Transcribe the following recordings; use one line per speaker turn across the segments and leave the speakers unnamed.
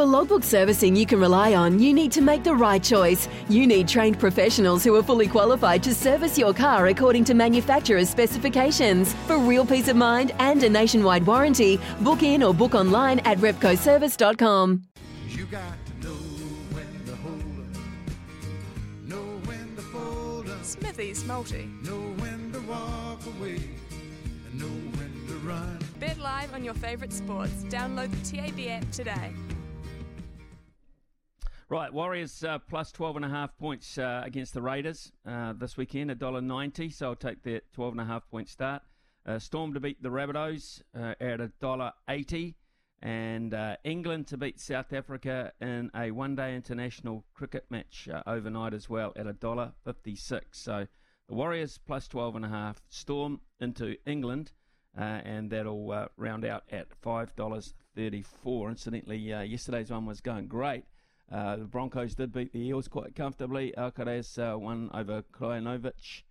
For logbook servicing you can rely on, you need to make the right choice. You need trained professionals who are fully qualified to service your car according to manufacturer's specifications. For real peace of mind and a nationwide warranty, book in or book online at repcoservice.com.
You got to know when to hold up, know when to fold up,
Smithy's Multi.
know when to walk away, and know when to run.
Bet live on your favourite sports. Download the TAB app today.
Right, Warriors uh, plus 12 and a half points uh, against the Raiders uh, this weekend, $1.90, so I'll take the 12 and a half point start. Uh, Storm to beat the Rabbitohs uh, at $1.80, and uh, England to beat South Africa in a one day international cricket match uh, overnight as well at $1.56. So the Warriors plus 12 and a half, Storm into England, uh, and that'll uh, round out at $5.34. Incidentally, uh, yesterday's one was going great. Uh, the Broncos did beat the Eels quite comfortably. Alcaraz uh, won over Krajinovic.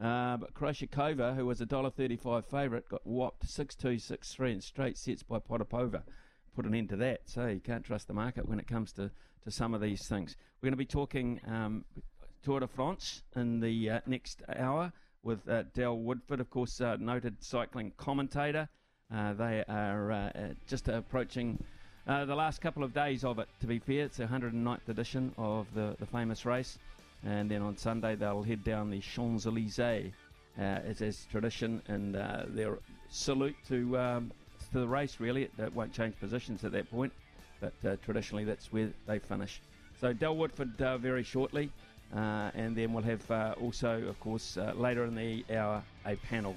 Uh, but Krashikova, who was a $1.35 favourite, got whopped 6-2, 6-3 in straight sets by Potapova. Put an end to that. So you can't trust the market when it comes to, to some of these things. We're going to be talking um, Tour de France in the uh, next hour with uh, Del Woodford, of course, uh, noted cycling commentator. Uh, they are just approaching uh, the last couple of days of it, to be fair. It's the 109th edition of the, the famous race. And then on Sunday, they'll head down the Champs Elysees uh, as is tradition and uh, their salute to, um, to the race, really. It, it won't change positions at that point, but uh, traditionally, that's where they finish. So, Del Woodford uh, very shortly. Uh, and then we'll have also, of course, later in the hour, a panel